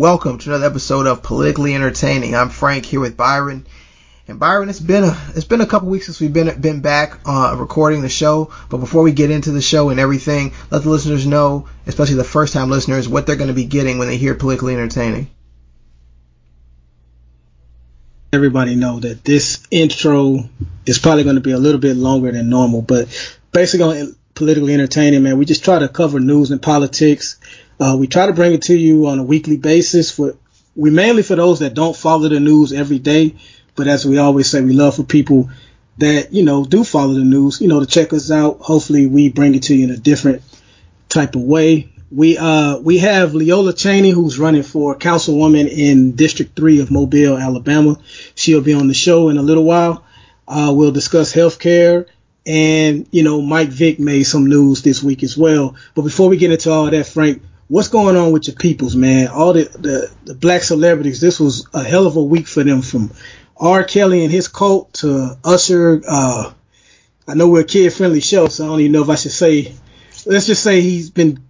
Welcome to another episode of Politically Entertaining. I'm Frank here with Byron. And Byron, it's been a it's been a couple weeks since we've been been back uh, recording the show. But before we get into the show and everything, let the listeners know, especially the first time listeners, what they're going to be getting when they hear Politically Entertaining. Everybody know that this intro is probably going to be a little bit longer than normal, but basically on Politically Entertaining, man, we just try to cover news and politics. Uh, we try to bring it to you on a weekly basis for we mainly for those that don't follow the news every day but as we always say, we love for people that, you know, do follow the news, you know, to check us out. Hopefully we bring it to you in a different type of way. We, uh, we have Leola Cheney, who's running for councilwoman in District 3 of Mobile, Alabama. She'll be on the show in a little while. Uh, we'll discuss healthcare and, you know, Mike Vick made some news this week as well. But before we get into all that, Frank, what's going on with your peoples, man? All the, the, the black celebrities, this was a hell of a week for them from R. Kelly and his cult to Usher. Uh, I know we're a kid friendly show, so I don't even know if I should say. Let's just say he's been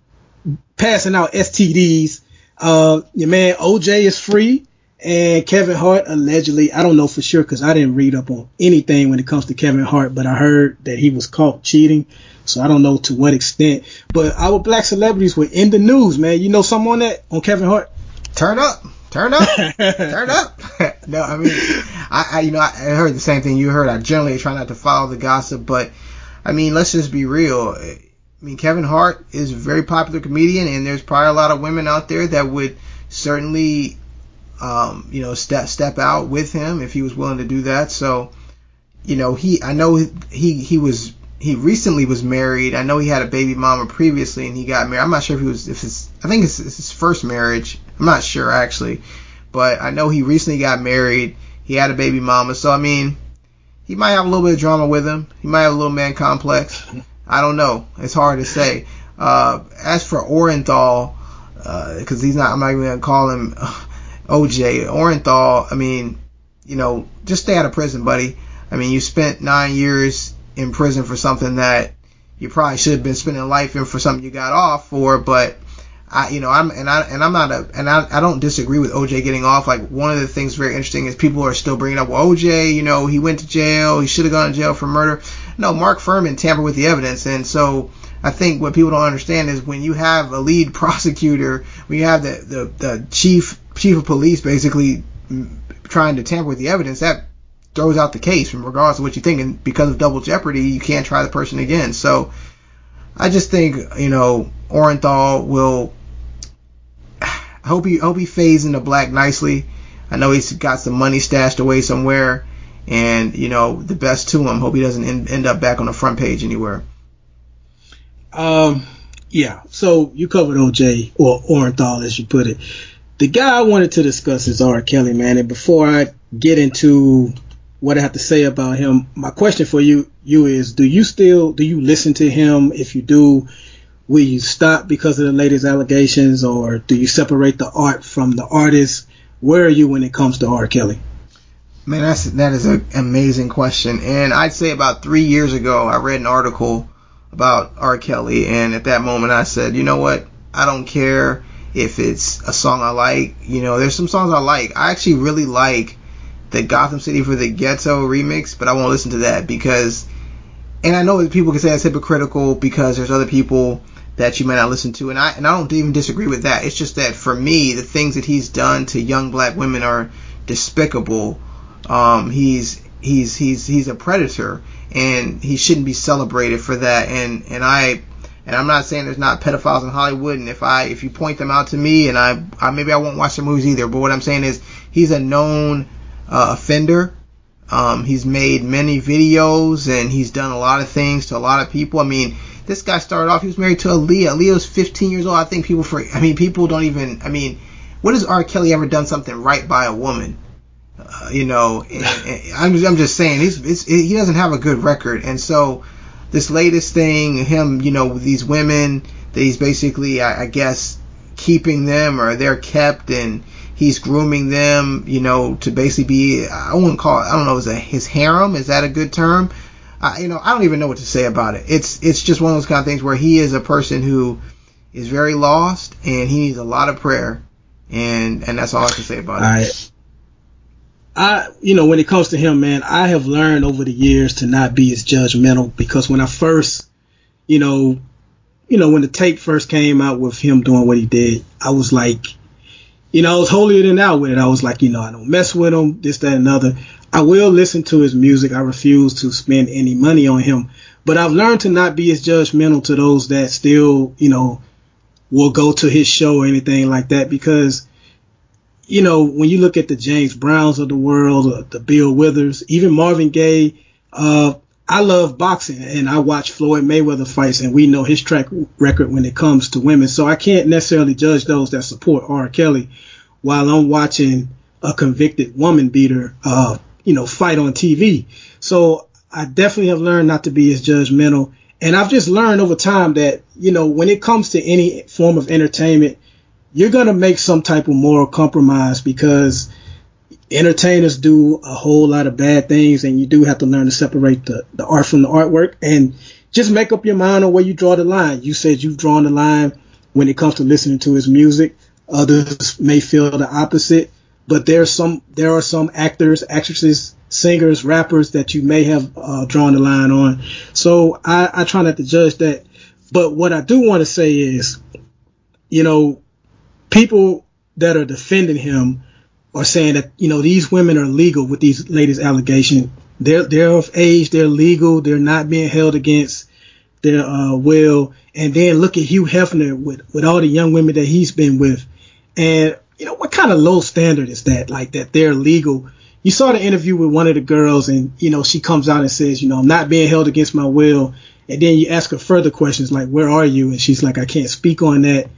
passing out STDs. Uh, your man OJ is free, and Kevin Hart allegedly. I don't know for sure because I didn't read up on anything when it comes to Kevin Hart, but I heard that he was caught cheating. So I don't know to what extent. But our black celebrities were in the news, man. You know something on that on Kevin Hart? Turn up. Turn up, turn up. no, I mean, I, I, you know, I heard the same thing you heard. I generally try not to follow the gossip, but I mean, let's just be real. I mean, Kevin Hart is a very popular comedian, and there's probably a lot of women out there that would certainly, um, you know, step step out with him if he was willing to do that. So, you know, he, I know he he was he recently was married. I know he had a baby mama previously, and he got married. I'm not sure if he was if it's I think it's, it's his first marriage. I'm not sure actually, but I know he recently got married. He had a baby mama, so I mean, he might have a little bit of drama with him. He might have a little man complex. I don't know. It's hard to say. Uh, as for Orenthal, because uh, he's not, I'm not even gonna call him OJ Orenthal. I mean, you know, just stay out of prison, buddy. I mean, you spent nine years in prison for something that you probably should have been spending life in for something you got off for, but I, you know, I'm and I and I'm not a and I, I don't disagree with OJ getting off. Like one of the things very interesting is people are still bringing up, well, OJ, you know, he went to jail, he should have gone to jail for murder. No, Mark Fuhrman tampered with the evidence, and so I think what people don't understand is when you have a lead prosecutor, when you have the the, the chief chief of police basically trying to tamper with the evidence, that throws out the case, regardless of what you think. And because of double jeopardy, you can't try the person again. So I just think you know Orenthal will. I hope he hope he fades into black nicely. I know he's got some money stashed away somewhere, and you know the best to him. Hope he doesn't end, end up back on the front page anywhere. Um, yeah. So you covered OJ or Orenthal, as you put it. The guy I wanted to discuss is R. Kelly, man. And before I get into what I have to say about him. My question for you you is do you still do you listen to him? If you do, will you stop because of the latest allegations or do you separate the art from the artist? Where are you when it comes to R. Kelly? Man, that's that is an amazing question. And I'd say about three years ago I read an article about R. Kelly and at that moment I said, you know what? I don't care if it's a song I like. You know, there's some songs I like. I actually really like the Gotham City for the Ghetto remix, but I won't listen to that because, and I know people can say that's hypocritical because there's other people that you might not listen to, and I and I don't even disagree with that. It's just that for me, the things that he's done to young black women are despicable. Um, he's he's he's he's a predator, and he shouldn't be celebrated for that. And and I and I'm not saying there's not pedophiles in Hollywood, and if I if you point them out to me, and I, I maybe I won't watch the movies either. But what I'm saying is he's a known uh, offender. Um, he's made many videos and he's done a lot of things to a lot of people. I mean, this guy started off, he was married to Aaliyah. Aaliyah's 15 years old. I think people for, I mean, people don't even, I mean, when has R. Kelly ever done something right by a woman? Uh, you know, and, and I'm, just, I'm just saying, he's, he doesn't have a good record. And so this latest thing, him, you know, these women that he's basically, I, I guess, keeping them or they're kept and he's grooming them, you know, to basically be, I wouldn't call it, I don't know, is it his harem? Is that a good term? I, you know, I don't even know what to say about it. It's, it's just one of those kind of things where he is a person who is very lost and he needs a lot of prayer. and and that's all I can say about all it. I, you know, when it comes to him, man, I have learned over the years to not be as judgmental because when I first, you know, you know, when the tape first came out with him doing what he did, I was like, you know, I was holier than thou with it. I was like, you know, I don't mess with him, this, that, and other. I will listen to his music. I refuse to spend any money on him. But I've learned to not be as judgmental to those that still, you know, will go to his show or anything like that because, you know, when you look at the James Browns of the world, the Bill Withers, even Marvin Gaye, uh, I love boxing and I watch Floyd Mayweather fights and we know his track record when it comes to women. So I can't necessarily judge those that support R. Kelly while I'm watching a convicted woman beater, uh, you know, fight on TV. So I definitely have learned not to be as judgmental. And I've just learned over time that, you know, when it comes to any form of entertainment, you're going to make some type of moral compromise because entertainers do a whole lot of bad things and you do have to learn to separate the, the art from the artwork and just make up your mind on where you draw the line. You said you've drawn the line when it comes to listening to his music. Others may feel the opposite, but there are some, there are some actors, actresses, singers, rappers that you may have uh, drawn the line on. So I, I try not to judge that. But what I do want to say is, you know, people that are defending him are saying that you know these women are legal with these latest allegations. They're they're of age, they're legal, they're not being held against their uh, will. And then look at Hugh Hefner with with all the young women that he's been with, and you know what kind of low standard is that? Like that they're legal. You saw the interview with one of the girls, and you know she comes out and says, you know, I'm not being held against my will. And then you ask her further questions like, where are you? And she's like, I can't speak on that.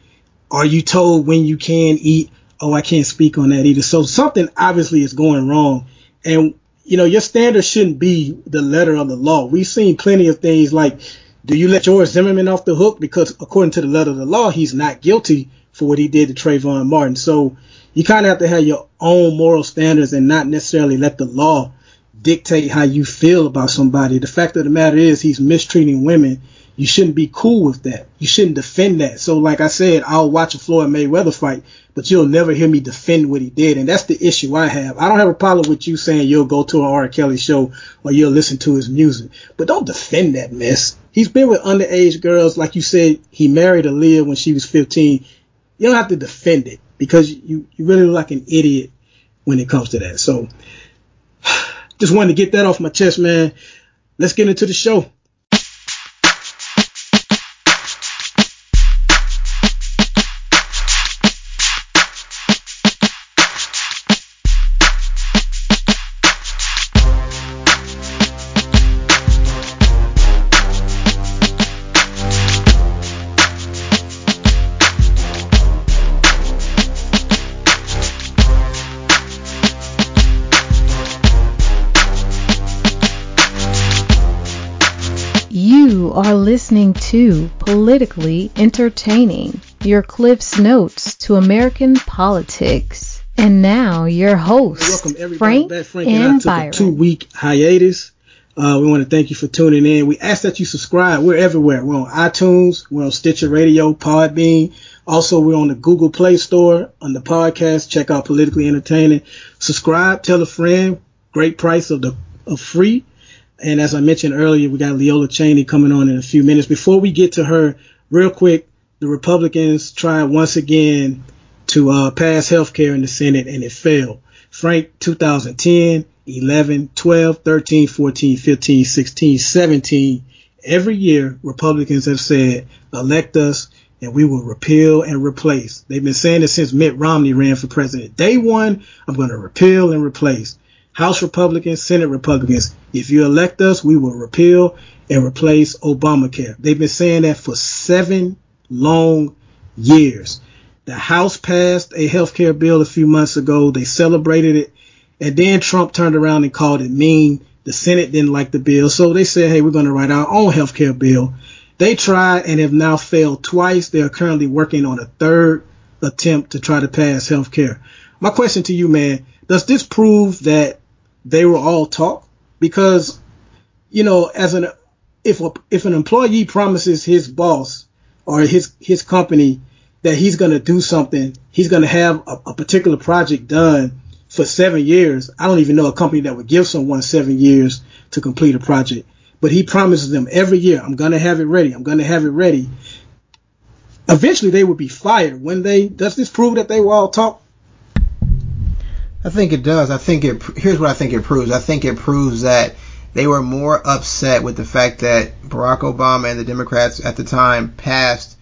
Are you told when you can eat? oh, I can't speak on that either. So something obviously is going wrong. And, you know, your standard shouldn't be the letter of the law. We've seen plenty of things like, do you let George Zimmerman off the hook? Because according to the letter of the law, he's not guilty for what he did to Trayvon Martin. So you kind of have to have your own moral standards and not necessarily let the law dictate how you feel about somebody. The fact of the matter is he's mistreating women you shouldn't be cool with that. You shouldn't defend that. So, like I said, I'll watch a Floyd Mayweather fight, but you'll never hear me defend what he did. And that's the issue I have. I don't have a problem with you saying you'll go to an R. Kelly show or you'll listen to his music, but don't defend that mess. He's been with underage girls. Like you said, he married Aaliyah when she was 15. You don't have to defend it because you, you really look like an idiot when it comes to that. So, just wanted to get that off my chest, man. Let's get into the show. Listening to Politically Entertaining, your Cliff's Notes to American politics. And now your hosts, Frank, back, Frank and, and Byron. two week hiatus. Uh, we want to thank you for tuning in. We ask that you subscribe. We're everywhere. We're on iTunes. We're on Stitcher Radio, Podbean. Also, we're on the Google Play Store on the podcast. Check out Politically Entertaining. Subscribe. Tell a friend. Great price of the of free. And as I mentioned earlier, we got Leola Cheney coming on in a few minutes. Before we get to her, real quick, the Republicans tried once again to uh, pass health care in the Senate and it failed. Frank, 2010, 11, 12, 13, 14, 15, 16, 17. Every year, Republicans have said, elect us and we will repeal and replace. They've been saying it since Mitt Romney ran for president. Day one, I'm going to repeal and replace. House Republicans, Senate Republicans. If you elect us, we will repeal and replace Obamacare. They've been saying that for seven long years. The House passed a health care bill a few months ago. They celebrated it. And then Trump turned around and called it mean. The Senate didn't like the bill. So they said, hey, we're going to write our own health care bill. They tried and have now failed twice. They are currently working on a third attempt to try to pass health care. My question to you, man, does this prove that they were all talk because, you know, as an, if a, if an employee promises his boss or his, his company that he's going to do something. He's going to have a, a particular project done for seven years. I don't even know a company that would give someone seven years to complete a project. But he promises them every year, I'm going to have it ready. I'm going to have it ready. Eventually, they would be fired. When they does this prove that they were all talk? I think it does. I think it. Here's what I think it proves. I think it proves that they were more upset with the fact that Barack Obama and the Democrats at the time passed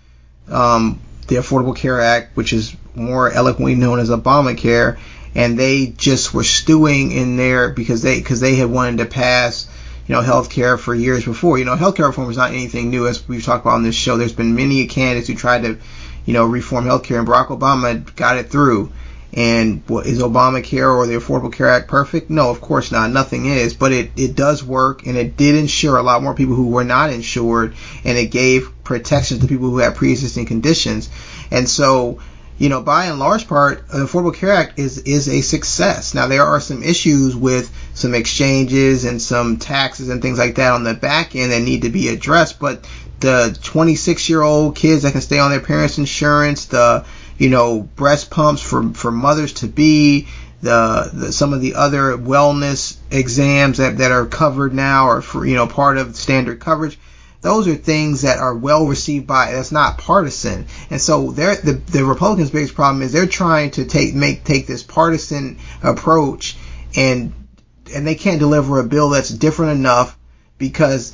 um, the Affordable Care Act, which is more eloquently known as Obamacare, and they just were stewing in there because they because they had wanted to pass you know health care for years before. You know, healthcare reform is not anything new as we've talked about on this show. There's been many candidates who tried to you know reform healthcare, and Barack Obama got it through. And what, is Obamacare or the Affordable Care Act perfect? No, of course not. Nothing is, but it, it does work and it did insure a lot more people who were not insured and it gave protections to people who had pre-existing conditions. And so, you know, by and large part, the Affordable Care Act is, is a success. Now, there are some issues with some exchanges and some taxes and things like that on the back end that need to be addressed, but the 26 year old kids that can stay on their parents' insurance, the you know, breast pumps for, for mothers to be, the, the, some of the other wellness exams that, that are covered now or for, you know, part of standard coverage. Those are things that are well received by, that's not partisan. And so they're, the, the Republicans' biggest problem is they're trying to take, make, take this partisan approach and, and they can't deliver a bill that's different enough because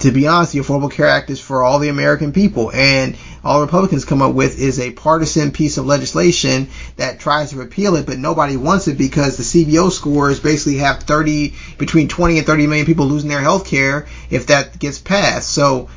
to be honest, the Affordable Care Act is for all the American people, and all Republicans come up with is a partisan piece of legislation that tries to repeal it, but nobody wants it because the CBO scores basically have 30 between 20 and 30 million people losing their health care if that gets passed. So,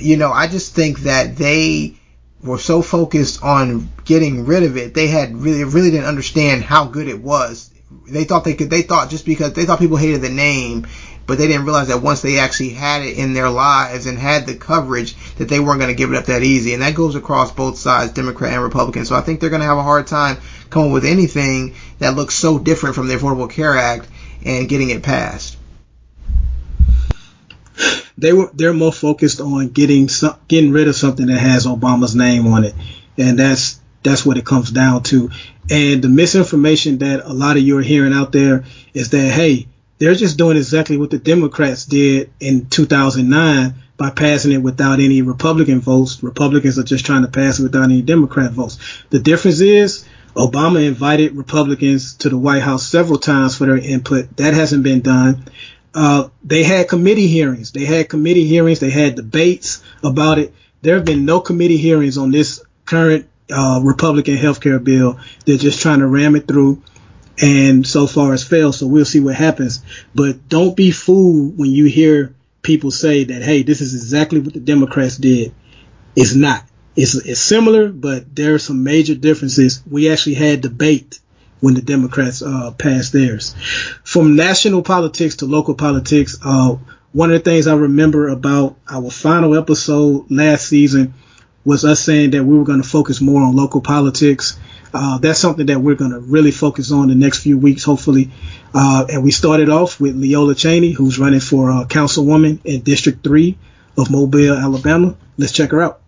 you know, I just think that they were so focused on getting rid of it, they had really really didn't understand how good it was. They thought they could. They thought just because they thought people hated the name but they didn't realize that once they actually had it in their lives and had the coverage that they weren't going to give it up that easy. And that goes across both sides democrat and republican. So i think they're going to have a hard time coming with anything that looks so different from the affordable care act and getting it passed. They were they're more focused on getting some, getting rid of something that has obama's name on it. And that's that's what it comes down to. And the misinformation that a lot of you are hearing out there is that hey they're just doing exactly what the Democrats did in 2009 by passing it without any Republican votes. Republicans are just trying to pass it without any Democrat votes. The difference is Obama invited Republicans to the White House several times for their input. That hasn't been done. Uh, they had committee hearings. They had committee hearings. They had debates about it. There have been no committee hearings on this current uh, Republican health care bill. They're just trying to ram it through and so far has failed. So we'll see what happens. But don't be fooled when you hear people say that, hey, this is exactly what the Democrats did. It's not. It's, it's similar, but there are some major differences. We actually had debate when the Democrats uh, passed theirs. From national politics to local politics, uh, one of the things I remember about our final episode last season was us saying that we were going to focus more on local politics uh, that's something that we're going to really focus on the next few weeks, hopefully. Uh, and we started off with Leola Cheney, who's running for uh, councilwoman in District 3 of Mobile, Alabama. Let's check her out.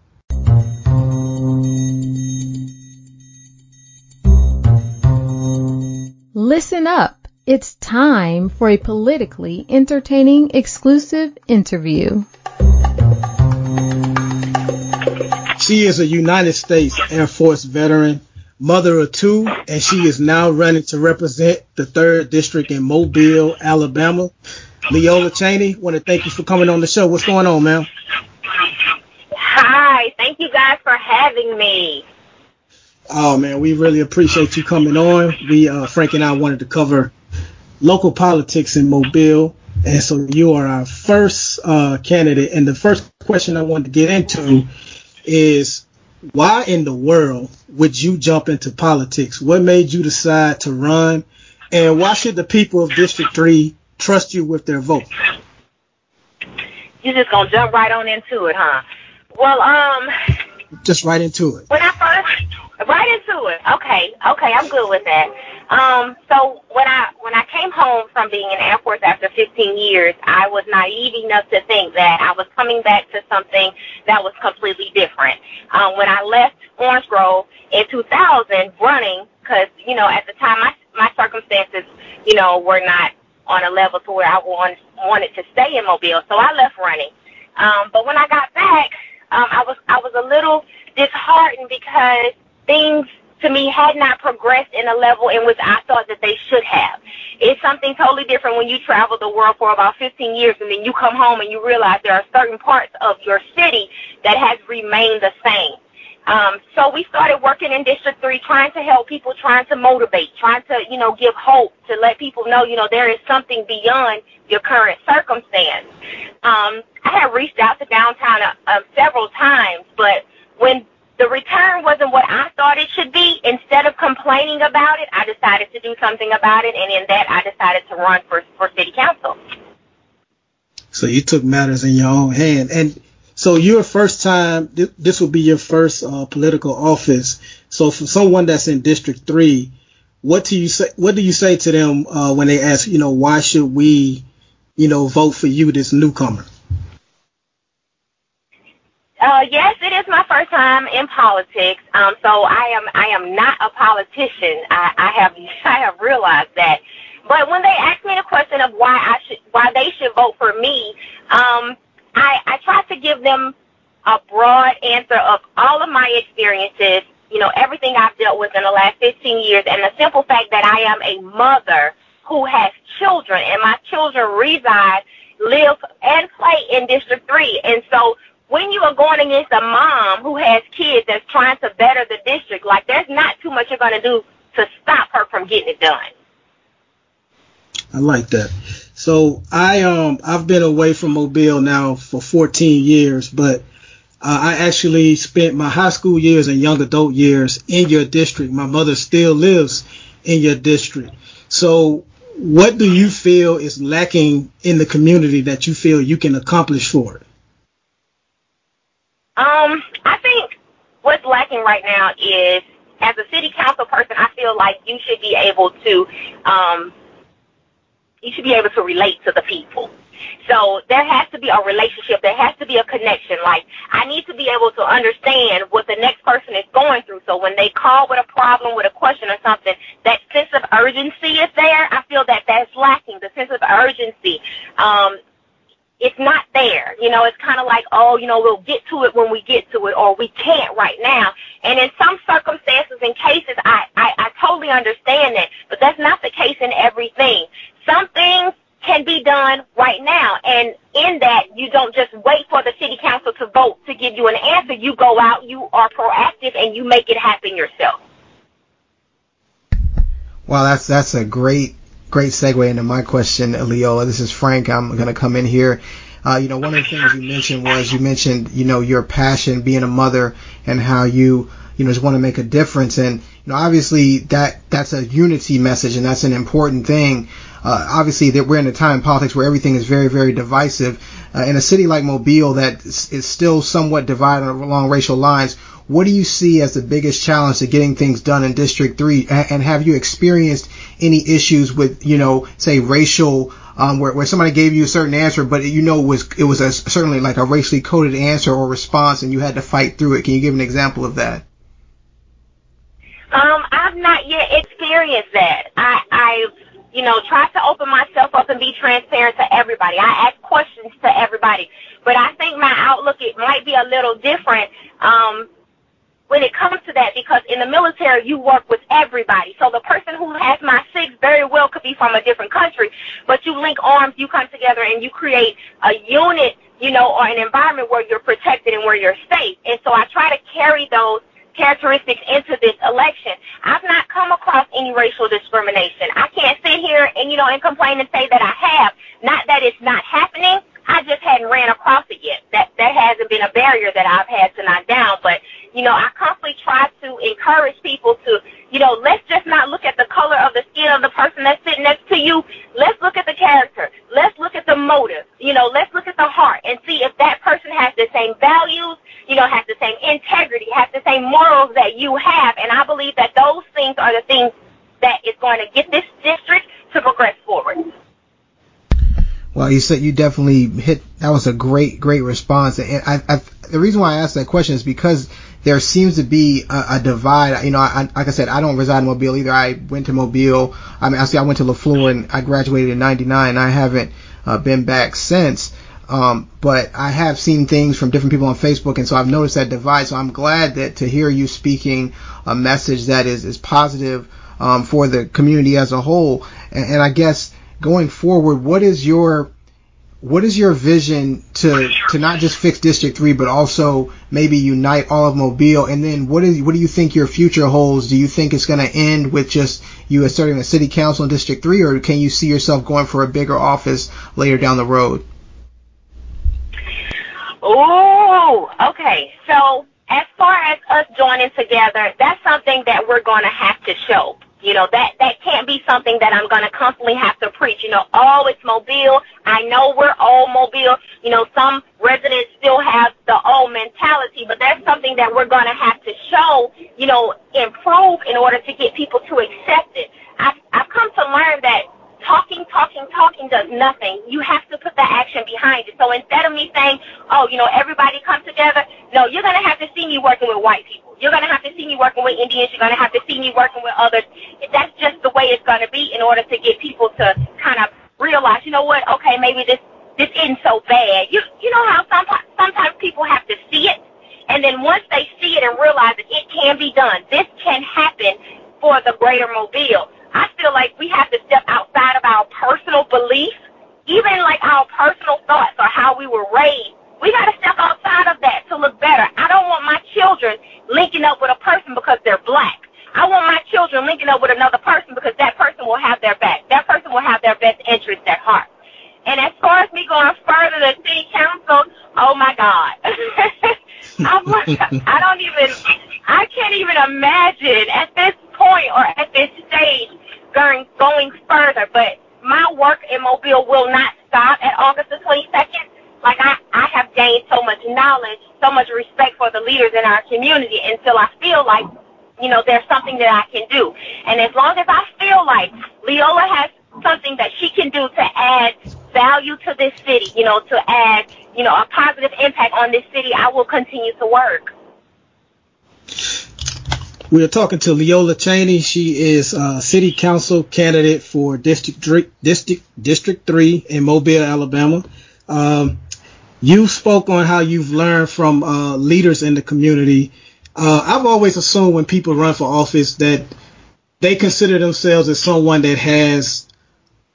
Listen up. It's time for a politically entertaining exclusive interview. She is a United States Air Force veteran mother of two, and she is now running to represent the third district in Mobile, Alabama. Leola Cheney, want to thank you for coming on the show. What's going on, ma'am? Hi, thank you guys for having me. Oh man, we really appreciate you coming on. We uh, Frank and I wanted to cover local politics in Mobile, and so you are our first uh, candidate. And the first question I wanted to get into is why in the world would you jump into politics? What made you decide to run? And why should the people of District 3 trust you with their vote? You're just going to jump right on into it, huh? Well, um. Just right into it. When I first. Right into it. Okay. Okay. I'm good with that. Um, so when I when I came home from being in Air Force after 15 years, I was naive enough to think that I was coming back to something that was completely different. Um, when I left Orange Grove in 2000 running, because, you know, at the time my, my circumstances, you know, were not on a level to where I want, wanted to stay in Mobile, so I left running. Um, but when I got back, um, I was I was a little disheartened because things to me had not progressed in a level in which I thought that they should have. It's something totally different when you travel the world for about 15 years and then you come home and you realize there are certain parts of your city that has remained the same. Um, so we started working in District 3 trying to help people, trying to motivate, trying to, you know, give hope, to let people know, you know, there is something beyond your current circumstance. Um, I have reached out to downtown uh, uh, several times, but when the return wasn't what I thought it should be. Instead of complaining about it, I decided to do something about it, and in that, I decided to run for for city council. So you took matters in your own hand, and so your first time, this will be your first uh, political office. So for someone that's in District Three, what do you say? What do you say to them uh, when they ask, you know, why should we, you know, vote for you, this newcomer? Uh, yes, it is my first time in politics. Um, so I am I am not a politician. I, I have I have realized that. But when they ask me the question of why I should why they should vote for me, um, I I try to give them a broad answer of all of my experiences. You know, everything I've dealt with in the last 15 years, and the simple fact that I am a mother who has children, and my children reside, live, and play in District 3. And so when you are going against a mom who has kids that's trying to better the district, like there's not too much you're going to do to stop her from getting it done. I like that. So I um I've been away from Mobile now for 14 years, but uh, I actually spent my high school years and young adult years in your district. My mother still lives in your district. So what do you feel is lacking in the community that you feel you can accomplish for it? Um, I think what's lacking right now is, as a city council person, I feel like you should be able to, um, you should be able to relate to the people. So there has to be a relationship. There has to be a connection. Like I need to be able to understand what the next person is going through. So when they call with a problem, with a question or something, that sense of urgency is there. I feel that that's lacking. The sense of urgency. Um, it's not there. You know, it's kind of like, oh, you know, we'll get to it when we get to it, or we can't right now. And in some circumstances and cases, I, I, I totally understand that, but that's not the case in everything. Some things can be done right now, and in that, you don't just wait for the city council to vote to give you an answer. You go out, you are proactive, and you make it happen yourself. Well, that's that's a great great segue into my question, Leola. This is Frank. I'm going to come in here. Uh, you know, one of the things you mentioned was you mentioned, you know, your passion being a mother and how you, you know, just want to make a difference. And, know, obviously that, that's a unity message and that's an important thing. Uh, obviously that we're in a time in politics where everything is very, very divisive. Uh, in a city like Mobile that is still somewhat divided along racial lines, what do you see as the biggest challenge to getting things done in District 3? And have you experienced any issues with, you know, say racial, um, where, where somebody gave you a certain answer, but you know, it was, it was a, certainly like a racially coded answer or response and you had to fight through it. Can you give an example of that? Um, I've not yet experienced that. I, I've, you know, tried to open myself up and be transparent to everybody. I ask questions to everybody, but I think my outlook it might be a little different. Um, when it comes to that because in the military you work with everybody. So the person who has my six very well could be from a different country, but you link arms, you come together and you create a unit, you know, or an environment where you're protected and where you're safe. And so I try to carry those characteristics into this election. I've not come across any racial discrimination. I can't sit here and, you know, and complain and say that I have. Not that it's not happening, I just hadn't ran across it yet. That that hasn't been a barrier that I've had to knock down. But you know, I constantly try to encourage people to, you know, let's just not look at the color of the skin of the person that's sitting next to you. Let's look at the character. Let's look at the motive. You know, let's look at the heart and see if that person has the same values, you know, has the same integrity, has the same morals that you have. And I believe that those things are the things that is going to get this district to progress forward. Well, you said you definitely hit. That was a great, great response. And I, I, the reason why I asked that question is because there seems to be a, a divide. You know, I, like I said, I don't reside in Mobile either. I went to Mobile. I mean, actually, I went to LeFlore and I graduated in '99. I haven't uh, been back since. Um, but I have seen things from different people on Facebook, and so I've noticed that divide. So I'm glad that to hear you speaking a message that is is positive um, for the community as a whole. And, and I guess going forward, what is your what is your vision to to not just fix District Three, but also maybe unite all of Mobile? And then what is what do you think your future holds? Do you think it's going to end with just you asserting a city council in District Three, or can you see yourself going for a bigger office later down the road? Oh, okay. So as far as us joining together, that's something that we're going to have to show. You know, that, that can't be something that I'm going to constantly have to preach. You know, oh, it's Mobile. I know we're old Mobile. You know, some residents still have the old mentality, but that's something that we're going to have to show, you know, improve in order to get people to accept it. I've, I've come to learn that talking, talking, talking does nothing. You have to put the action behind it. So instead of me saying, oh, you know, everybody come together, no, you're going to have to see me working with white people. You're going to have to see me working with Indians. You're going to have to see me working with others. That's just the way it's going to be in order to get people to kind of realize, you know what, okay, maybe this, this isn't so bad. You, you know how sometimes, sometimes people have to see it. And then once they see it and realize that it can be done, this can happen for the greater Mobile I feel like we have to step outside of our personal beliefs, even like our personal thoughts or how we were raised. We got to step outside of that to look better. I don't linking up with a person because they're black. I want my children linking up with another person because that person will have their back. That person will have their best interest at heart. And as far as me going further than city council, oh my God. I'm like, don't even, I can't even imagine at this point or at this stage going going further. But my work in Mobile will not stop at August the 22nd. Like I, I have gained so much knowledge, so much respect for the leaders in our community until I feel like, you know, there's something that I can do. And as long as I feel like Leola has something that she can do to add value to this city, you know, to add, you know, a positive impact on this city, I will continue to work. We are talking to Leola Cheney. She is a city council candidate for District District District Three in Mobile, Alabama. Um, you spoke on how you've learned from uh, leaders in the community. Uh, I've always assumed when people run for office that they consider themselves as someone that has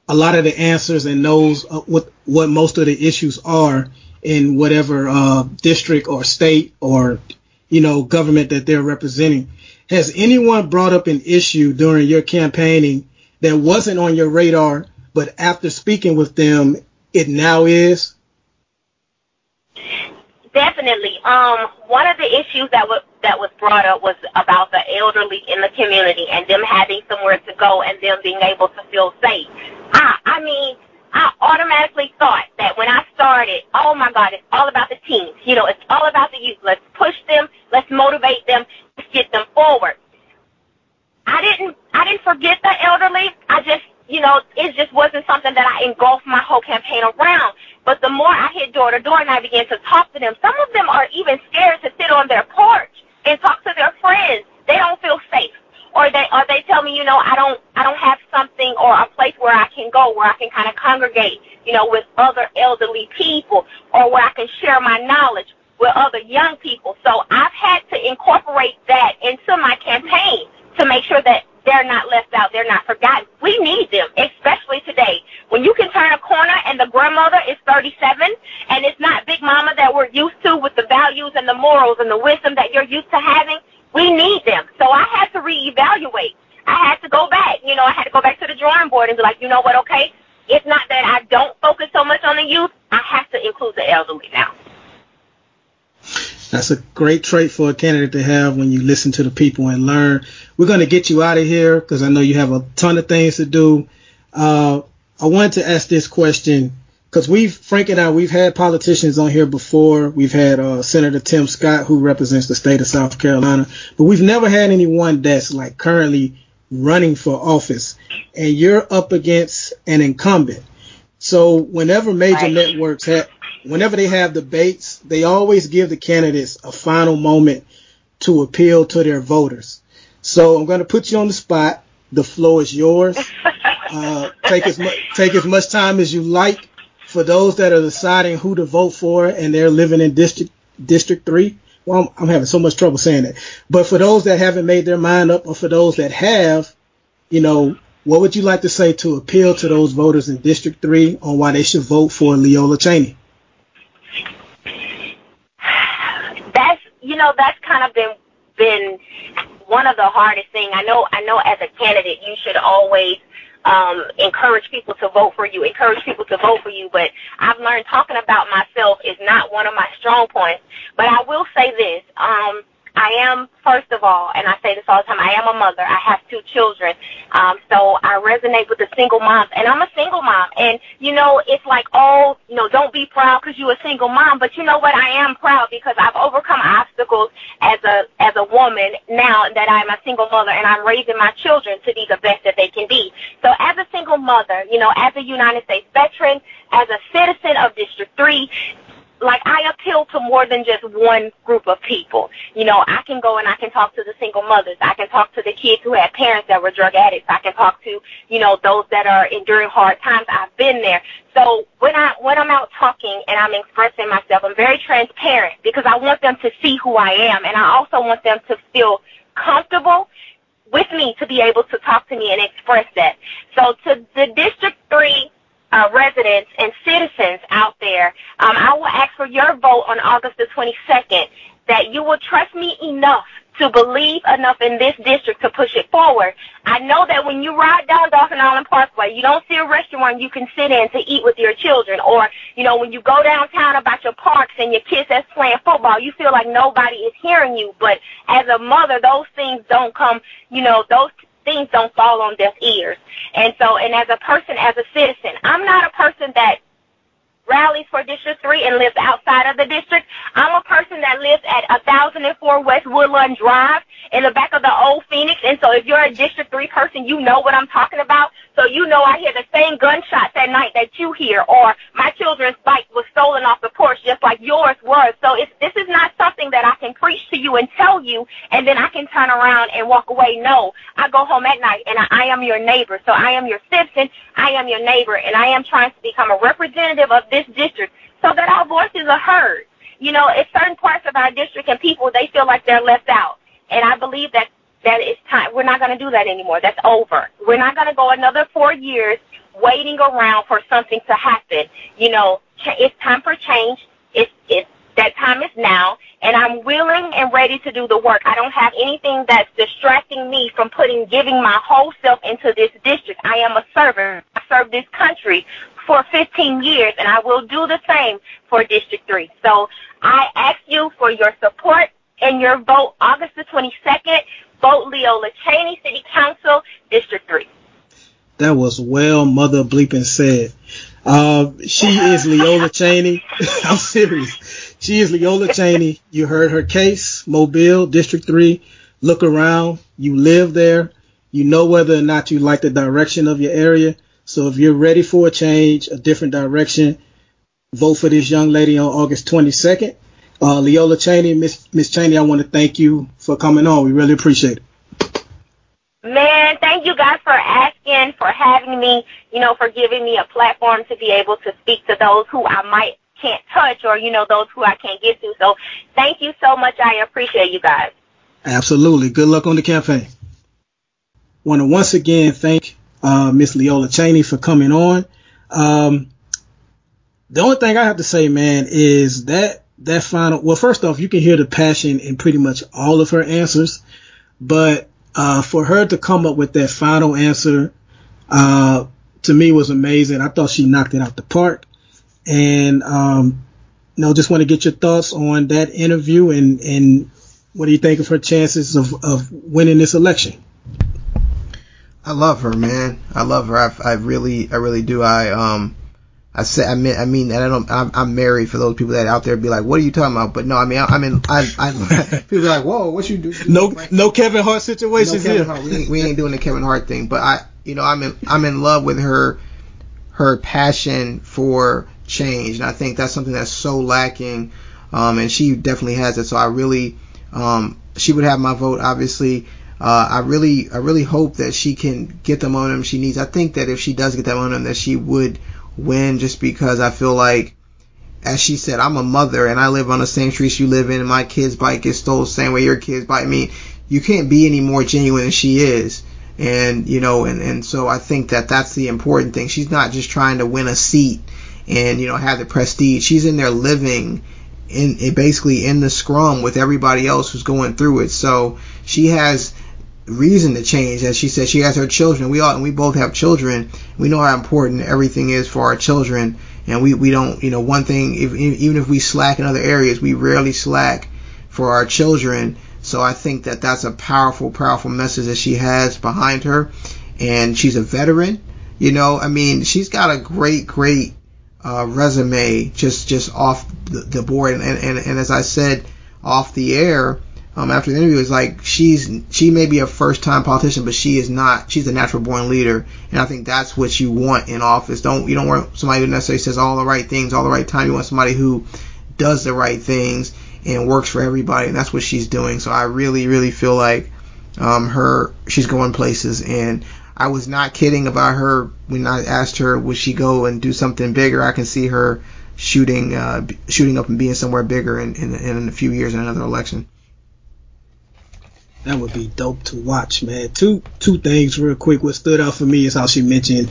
a lot of the answers and knows uh, what what most of the issues are in whatever uh, district or state or you know government that they're representing. Has anyone brought up an issue during your campaigning that wasn't on your radar, but after speaking with them, it now is? Definitely. Um, one of the issues that was that was brought up was about the elderly in the community and them having somewhere to go and them being able to feel safe. I, I mean, I automatically thought that when I started, oh my God, it's all about the teens. You know, it's all about the youth. Let's push them. Let's motivate them. Let's get them forward. I didn't, I didn't forget the elderly. I just, you know, it just wasn't something that I engulfed my whole campaign around. But the more I hit door to door and I began to talk to them, some of them are even scared to sit on their porch and talk to their friends. They don't feel safe or they or they tell me, you know, I don't I don't have something or a place where I can go where I can kind of congregate, you know, with other elderly people or where I can share my knowledge with other young people. So I've had to incorporate that into my campaign to make sure that they're not left out, they're not forgotten. We need them, especially today. When you can turn a corner and the grandmother is 37 and it's not Big Mama that we're used to with the values and the morals and the wisdom that you're used to having, we need them. So I had to reevaluate. I had to go back. You know, I had to go back to the drawing board and be like, you know what, okay, it's not that I don't focus so much on the youth. I have to include the elderly now. That's a great trait for a candidate to have when you listen to the people and learn. We're going to get you out of here because I know you have a ton of things to do. Uh, I wanted to ask this question because we've Frank and I we've had politicians on here before. We've had uh, Senator Tim Scott who represents the state of South Carolina, but we've never had anyone that's like currently running for office. And you're up against an incumbent. So whenever major right. networks have, whenever they have debates, they always give the candidates a final moment to appeal to their voters. So I'm going to put you on the spot. The floor is yours. Uh, take as much take as much time as you like. For those that are deciding who to vote for and they're living in district district three, well, I'm, I'm having so much trouble saying it. But for those that haven't made their mind up, or for those that have, you know, what would you like to say to appeal to those voters in District 3 on why they should vote for Leola Cheney? That's, you know, that's kind of been, been one of the hardest things. I know, I know as a candidate, you should always um, encourage people to vote for you, encourage people to vote for you. But I've learned talking about myself is not one of my strong points. But I will say this. Um, I am, first of all, and I say this all the time, I am a mother. I have two children. Um, so I resonate with the single mom, and I'm a single mom. And, you know, it's like, oh, you know, don't be proud because you're a single mom. But you know what? I am proud because I've overcome obstacles as a, as a woman now that I'm a single mother and I'm raising my children to be the best that they can be. So as a single mother, you know, as a United States veteran, as a citizen of District 3, like I appeal to more than just one group of people. You know, I can go and I can talk to the single mothers. I can talk to the kids who had parents that were drug addicts. I can talk to, you know, those that are enduring hard times. I've been there. So when I when I'm out talking and I'm expressing myself, I'm very transparent because I want them to see who I am and I also want them to feel comfortable with me to be able to talk to me and express that. So to the District 3 uh, residents and citizens out there, um, I will ask for your vote on August the 22nd that you will trust me enough to believe enough in this district to push it forward. I know that when you ride down Dauphin Island Parkway, you don't see a restaurant you can sit in to eat with your children. Or, you know, when you go downtown about your parks and your kids that's playing football, you feel like nobody is hearing you. But as a mother, those things don't come, you know, those things don't fall on deaf ears. And so, and as a person, as a citizen, I'm not a person that 3 and lives outside of the district. I'm a person that lives at 1004 West Woodland Drive in the back of the old Phoenix. And so if you're a District 3 person, you know what I'm talking about. So you know I hear the same gunshots at night that you hear, or my children's bike was stolen off the porch just like yours was. So it's, this is not something that I can preach to you and tell you, and then I can turn around and walk away. No, I go home at night, and I, I am your neighbor. So I am your citizen. I am your neighbor, and I am trying to become a representative of this district so that our voices are heard. You know, it's certain parts of our district and people, they feel like they're left out. And I believe that that it's time. We're not going to do that anymore. That's over. We're not going to go another four years waiting around for something to happen. You know, it's time for change. It's it's that time is now, and I'm willing and ready to do the work. I don't have anything that's distracting me from putting giving my whole self into this district. I am a servant. I serve this country for 15 years, and I will do the same for District 3. So I ask you for your support and your vote August the 22nd vote Leola Cheney, City Council, District 3. That was well mother bleeping said. Uh, she is Leola Cheney. I'm serious. She is Leola Cheney. You heard her case, Mobile, District 3. Look around. You live there. You know whether or not you like the direction of your area. So if you're ready for a change, a different direction, vote for this young lady on August 22nd. Uh, Leola Cheney, Miss Miss Cheney, I want to thank you for coming on. We really appreciate it. Man, thank you guys for asking, for having me, you know, for giving me a platform to be able to speak to those who I might can't touch or, you know, those who I can't get to. So thank you so much. I appreciate you guys. Absolutely. Good luck on the campaign. Want to once again thank uh, Miss Leola Cheney for coming on. Um, the only thing I have to say, man, is that that final, well, first off, you can hear the passion in pretty much all of her answers, but, uh, for her to come up with that final answer, uh, to me was amazing. I thought she knocked it out the park. And, um, you know, just want to get your thoughts on that interview and, and what do you think of her chances of, of winning this election? I love her, man. I love her. I, I really, I really do. I, um, I say I mean I mean and I don't I'm, I'm, married for those people that out there be like what are you talking about but no I mean I, am in I I people are like whoa what you do no no Kevin Hart situations no Kevin here Hart. We, ain't, we ain't doing the Kevin Hart thing but I you know I'm in I'm in love with her her passion for change. And I think that's something that's so lacking. Um, and she definitely has it. So I really, um, she would have my vote, obviously. Uh, I really, I really hope that she can get the momentum she needs. I think that if she does get that momentum, that she would win just because I feel like, as she said, I'm a mother and I live on the same streets you live in and my kid's bike gets stole the same way your kid's bike. I mean, you can't be any more genuine than she is. And, you know, and, and so I think that that's the important thing. She's not just trying to win a seat and, you know, have the prestige. She's in there living in, in basically in the scrum with everybody else who's going through it. So she has reason to change. As she said, she has her children. We all and we both have children. We know how important everything is for our children, and we we don't you know one thing. If, even if we slack in other areas, we rarely slack for our children. So I think that that's a powerful, powerful message that she has behind her, and she's a veteran. You know, I mean, she's got a great, great uh, resume just just off the, the board, and, and and as I said off the air um, after the interview is like she's she may be a first time politician, but she is not. She's a natural born leader, and I think that's what you want in office. Don't you don't want somebody who necessarily says all the right things all the right time. You want somebody who does the right things and works for everybody, and that's what she's doing. So I really really feel like um, her she's going places, and I was not kidding about her when I asked her would she go and do something bigger. I can see her shooting uh, shooting up and being somewhere bigger in, in, in a few years in another election. That would be dope to watch, man. Two two things real quick. What stood out for me is how she mentioned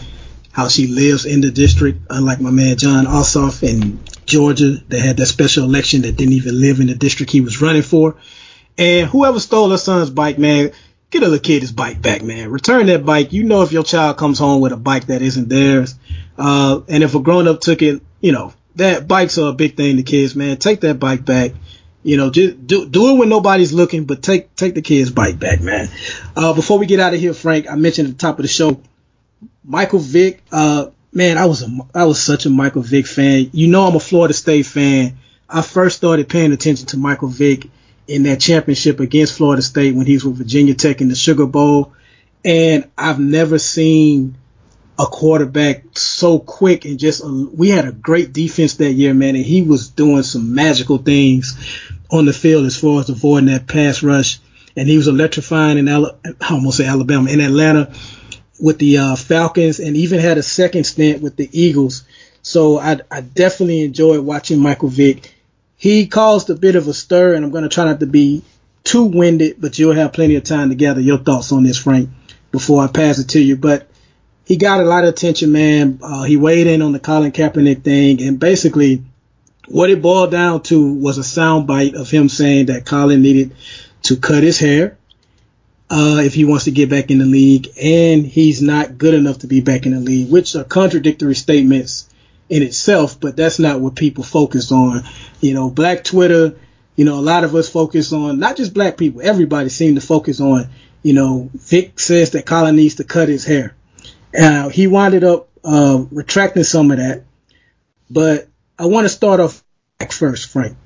how she lives in the district, unlike my man Jon Ossoff in Georgia that had that special election that didn't even live in the district he was running for. And whoever stole her son's bike, man, get a little kid his bike back, man. Return that bike. You know if your child comes home with a bike that isn't theirs, uh, and if a grown up took it, you know that bikes are a big thing to kids, man. Take that bike back. You know, just do do it when nobody's looking, but take take the kid's bike back, man. Uh, before we get out of here, Frank, I mentioned at the top of the show, Michael Vick. Uh, man, I was a I was such a Michael Vick fan. You know, I'm a Florida State fan. I first started paying attention to Michael Vick in that championship against Florida State when he was with Virginia Tech in the Sugar Bowl, and I've never seen a quarterback so quick and just we had a great defense that year, man, and he was doing some magical things on the field as far as avoiding that pass rush, and he was electrifying in Al- I almost say Alabama in Atlanta with the uh, Falcons, and even had a second stint with the Eagles. So I, I definitely enjoyed watching Michael Vick. He caused a bit of a stir, and I'm going to try not to be too winded, but you'll have plenty of time to gather your thoughts on this, Frank, before I pass it to you. But he got a lot of attention, man. Uh, he weighed in on the Colin Kaepernick thing, and basically, what it boiled down to was a soundbite of him saying that Colin needed to cut his hair uh, if he wants to get back in the league, and he's not good enough to be back in the league, which are contradictory statements in itself. But that's not what people focus on. You know, Black Twitter. You know, a lot of us focus on not just black people. Everybody seem to focus on. You know, Vick says that Colin needs to cut his hair. Uh, he wound up uh, retracting some of that. But I want to start off first, Frank.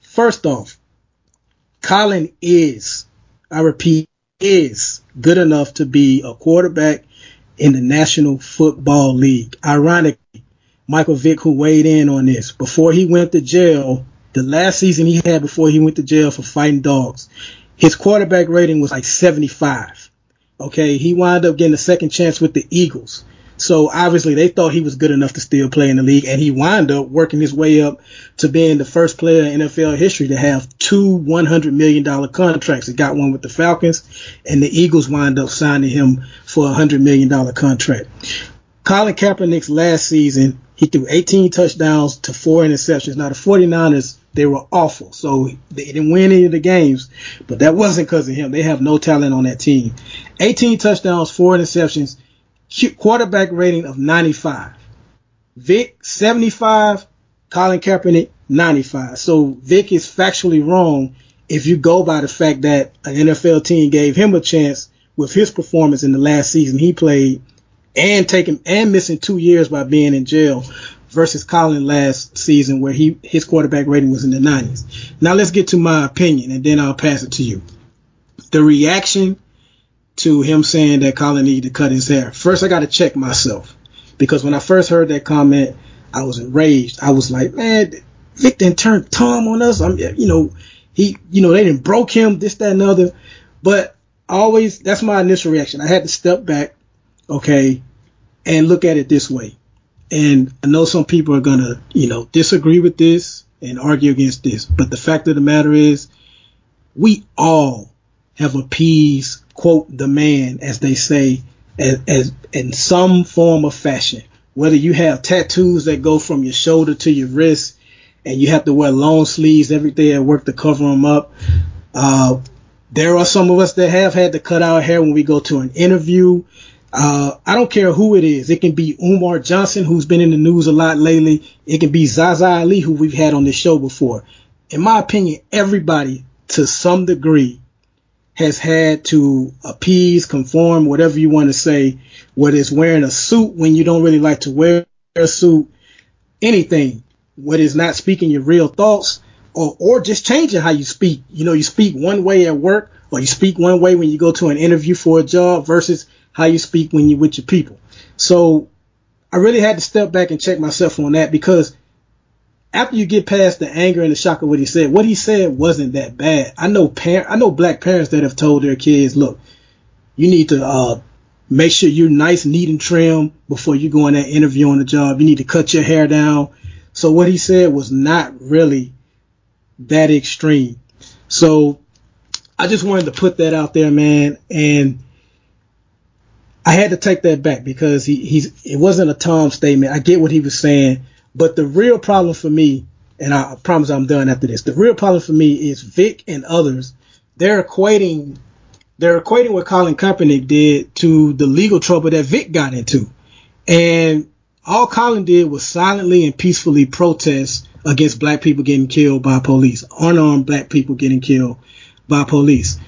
First off, Colin is, I repeat, is good enough to be a quarterback in the National Football League. Ironically, Michael Vick, who weighed in on this before he went to jail, the last season he had before he went to jail for fighting dogs, his quarterback rating was like 75. Okay, he wound up getting a second chance with the Eagles. So obviously they thought he was good enough to still play in the league, and he wound up working his way up to being the first player in NFL history to have two $100 million contracts. He got one with the Falcons, and the Eagles wound up signing him for a $100 million contract. Colin Kaepernick's last season, he threw 18 touchdowns to four interceptions. Now the 49ers they were awful. So they didn't win any of the games, but that wasn't because of him. They have no talent on that team. 18 touchdowns, four interceptions, quarterback rating of 95. Vick 75, Colin Kaepernick 95. So Vick is factually wrong if you go by the fact that an NFL team gave him a chance with his performance in the last season he played and taking and missing two years by being in jail versus Colin last season where he his quarterback rating was in the 90s. Now let's get to my opinion and then I'll pass it to you. The reaction to him saying that Colin needed to cut his hair. First I got to check myself because when I first heard that comment, I was enraged. I was like, man, Vick didn't turn Tom on us. I'm, you know, he, you know, they didn't broke him, this, that, and other. But always, that's my initial reaction. I had to step back, okay, and look at it this way. And I know some people are gonna, you know, disagree with this and argue against this, but the fact of the matter is, we all have appeased, quote, the man, as they say, as, as in some form of fashion. Whether you have tattoos that go from your shoulder to your wrist, and you have to wear long sleeves every day at work to cover them up. Uh, there are some of us that have had to cut our hair when we go to an interview. Uh, I don't care who it is. It can be Umar Johnson, who's been in the news a lot lately. It can be Zaza Ali, who we've had on this show before. In my opinion, everybody to some degree has had to appease, conform, whatever you want to say, whether it's wearing a suit when you don't really like to wear a suit, anything, whether it's not speaking your real thoughts or, or just changing how you speak. You know, you speak one way at work or you speak one way when you go to an interview for a job versus how you speak when you're with your people. So I really had to step back and check myself on that because after you get past the anger and the shock of what he said, what he said wasn't that bad. I know parent, I know black parents that have told their kids, look, you need to uh, make sure you're nice, neat, and trim before you go in that interview on the job. You need to cut your hair down. So what he said was not really that extreme. So I just wanted to put that out there, man, and I had to take that back because he, he's it wasn't a Tom statement. I get what he was saying, but the real problem for me, and I promise I'm done after this, the real problem for me is Vick and others, they're equating they're equating what Colin Kaepernick did to the legal trouble that Vick got into. And all Colin did was silently and peacefully protest against black people getting killed by police, unarmed black people getting killed by police.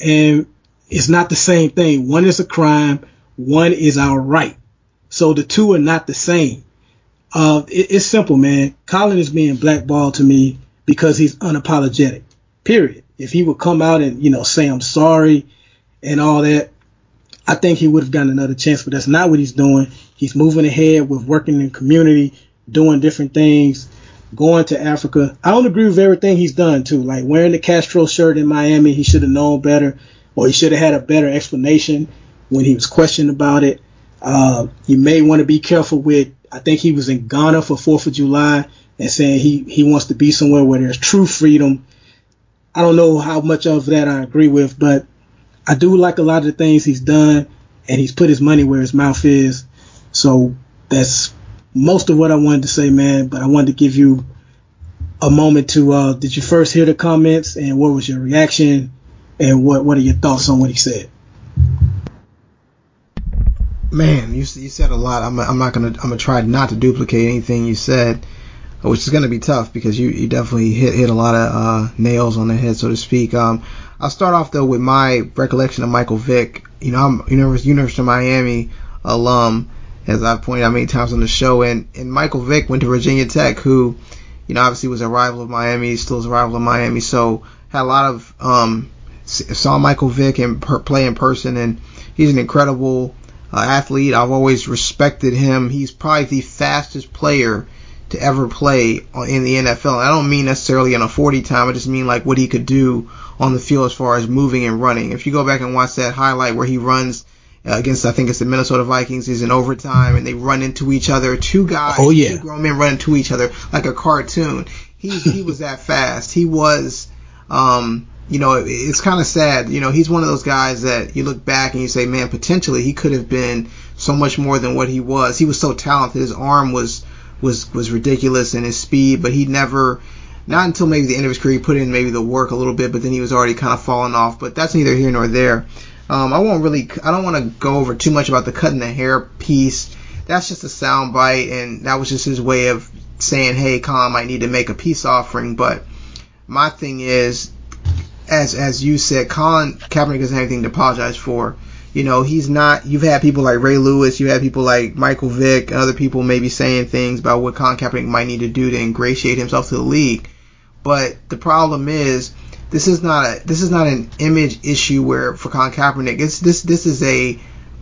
And it's not the same thing. One is a crime, one is our right. So the two are not the same. Uh, it, it's simple, man. Colin is being blackballed to me because he's unapologetic. Period. If he would come out and you know say I'm sorry and all that, I think he would have gotten another chance. But that's not what he's doing. He's moving ahead with working in community, doing different things, going to Africa. I don't agree with everything he's done too. Like wearing the Castro shirt in Miami, he should have known better, or he should have had a better explanation when he was questioned about it. Uh, you may want to be careful with I think he was in Ghana for Fourth of July and saying he, he wants to be somewhere where there's true freedom. I don't know how much of that I agree with, but I do like a lot of the things he's done and he's put his money where his mouth is. So that's most of what I wanted to say, man. But I wanted to give you a moment to, uh, did you first hear the comments and what was your reaction and what, what are your thoughts on what he said? Man, you you said a lot. I'm I'm not gonna I'm gonna try not to duplicate anything you said, which is gonna be tough because you, you definitely hit hit a lot of uh, nails on the head, so to speak. Um, I'll start off though with my recollection of Michael Vick. You know, I'm University University of Miami alum, as I've pointed out many times on the show, and and Michael Vick went to Virginia Tech, who, you know, obviously was a rival of Miami, still is a rival of Miami, so had a lot of um saw Michael Vick and per, play in person, and he's an incredible uh, athlete. I've always respected him. He's probably the fastest player to ever play in the NFL. I don't mean necessarily in a 40 time. I just mean like what he could do on the field as far as moving and running. If you go back and watch that highlight where he runs uh, against, I think it's the Minnesota Vikings, he's in overtime and they run into each other. Two guys, oh, yeah. two grown men run into each other like a cartoon. He he was that fast. He was um you know, it's kind of sad. You know, he's one of those guys that you look back and you say, man, potentially he could have been so much more than what he was. He was so talented. His arm was was was ridiculous and his speed, but he never. Not until maybe the end of his career, he put in maybe the work a little bit, but then he was already kind of falling off. But that's neither here nor there. Um, I won't really, I don't want to go over too much about the cutting the hair piece. That's just a sound bite, and that was just his way of saying, hey, Colin might need to make a peace offering. But my thing is, as as you said, Colin Kaepernick doesn't have anything to apologize for. You know, he's not. You've had people like Ray Lewis, you had people like Michael Vick, and other people maybe saying things about what Colin Kaepernick might need to do to ingratiate himself to the league. But the problem is, this is not a this is not an image issue where for Colin Kaepernick, it's this this is a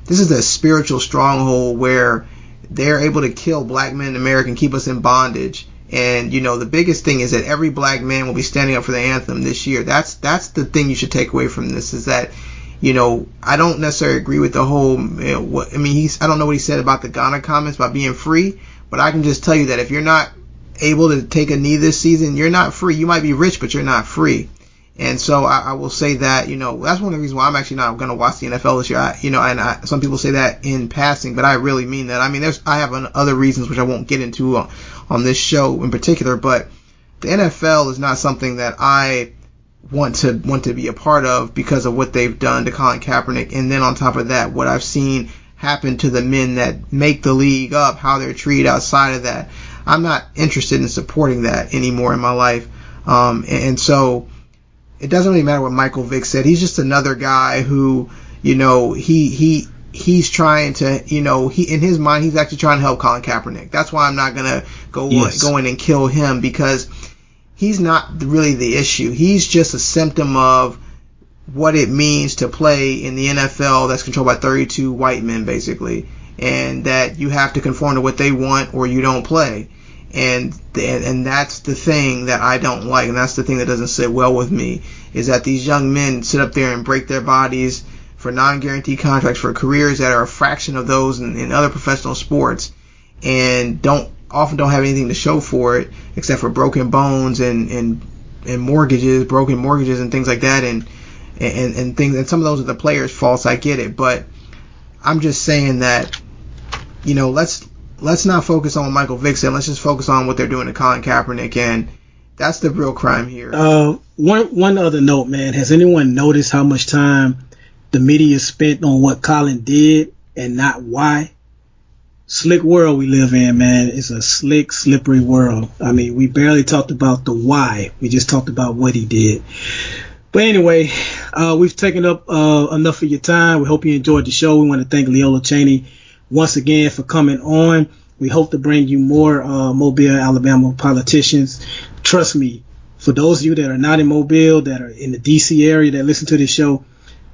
this is a spiritual stronghold where they're able to kill black men in America and keep us in bondage. And you know, the biggest thing is that every black man will be standing up for the anthem this year. That's that's the thing you should take away from this is that you know, I don't necessarily agree with the whole. You know, what I mean, he's I don't know what he said about the Ghana comments about being free, but I can just tell you that if you're not able to take a knee this season, you're not free. You might be rich, but you're not free. And so I, I will say that, you know, that's one of the reasons why I'm actually not going to watch the NFL this year. I, you know, and I, some people say that in passing, but I really mean that. I mean, there's, I have other reasons which I won't get into on, on this show in particular, but the NFL is not something that I want to want to be a part of because of what they've done to Colin Kaepernick, and then on top of that, what I've seen happen to the men that make the league up, how they're treated outside of that. I'm not interested in supporting that anymore in my life, um, and, and so it doesn't really matter what Michael Vick said. He's just another guy who, you know, he he he's trying to, you know, he in his mind he's actually trying to help Colin Kaepernick. That's why I'm not gonna go yes. go in and kill him because he's not really the issue. He's just a symptom of what it means to play in the NFL that's controlled by 32 white men basically, and that you have to conform to what they want or you don't play and and that's the thing that I don't like, and that's the thing that doesn't sit well with me is that these young men sit up there and break their bodies for non-guaranteed contracts for careers that are a fraction of those in, in other professional sports, and don't often don't have anything to show for it except for broken bones and and and mortgages, broken mortgages and things like that, and and and things. And some of those are the players' faults. I get it, but I'm just saying that you know let's let's not focus on Michael Vick. Let's just focus on what they're doing to Colin Kaepernick, and that's the real crime here. Uh, one one other note, man. Has anyone noticed how much time the media spent on what Colin did and not why? Slick world we live in, man. It's a slick, slippery world. I mean, we barely talked about the why. We just talked about what he did. But anyway, uh, we've taken up uh, enough of your time. We hope you enjoyed the show. We want to thank Leola Cheney once again for coming on. We hope to bring you more uh, Mobile, Alabama politicians. Trust me, for those of you that are not in Mobile, that are in the DC area that listen to this show,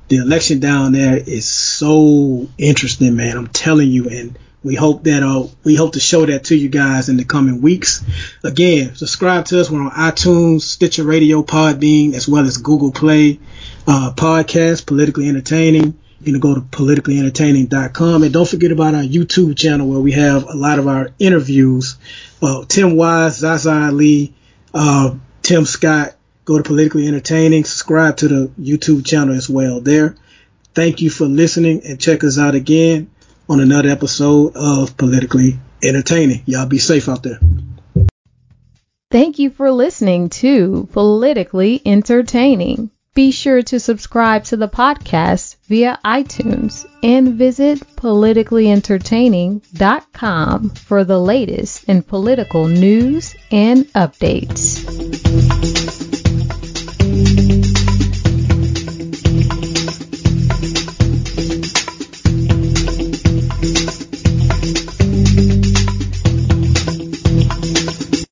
the election down there is so interesting, man. I'm telling you, and we hope that uh, we hope to show that to you guys in the coming weeks. Again, subscribe to us. We're on iTunes, Stitcher Radio, Podbean, as well as Google Play uh, podcast, politically entertaining you can go to politicallyentertaining.com and don't forget about our YouTube channel where we have a lot of our interviews. Well, Tim Wise, Zaza Ali, uh, Tim Scott. Go to Politically Entertaining. Subscribe to the YouTube channel as well there. Thank you for listening and check us out again on another episode of Politically Entertaining. Y'all be safe out there. Thank you for listening to Politically Entertaining. Be sure to subscribe to the podcast via iTunes and visit politicallyentertaining.com for the latest in political news and updates.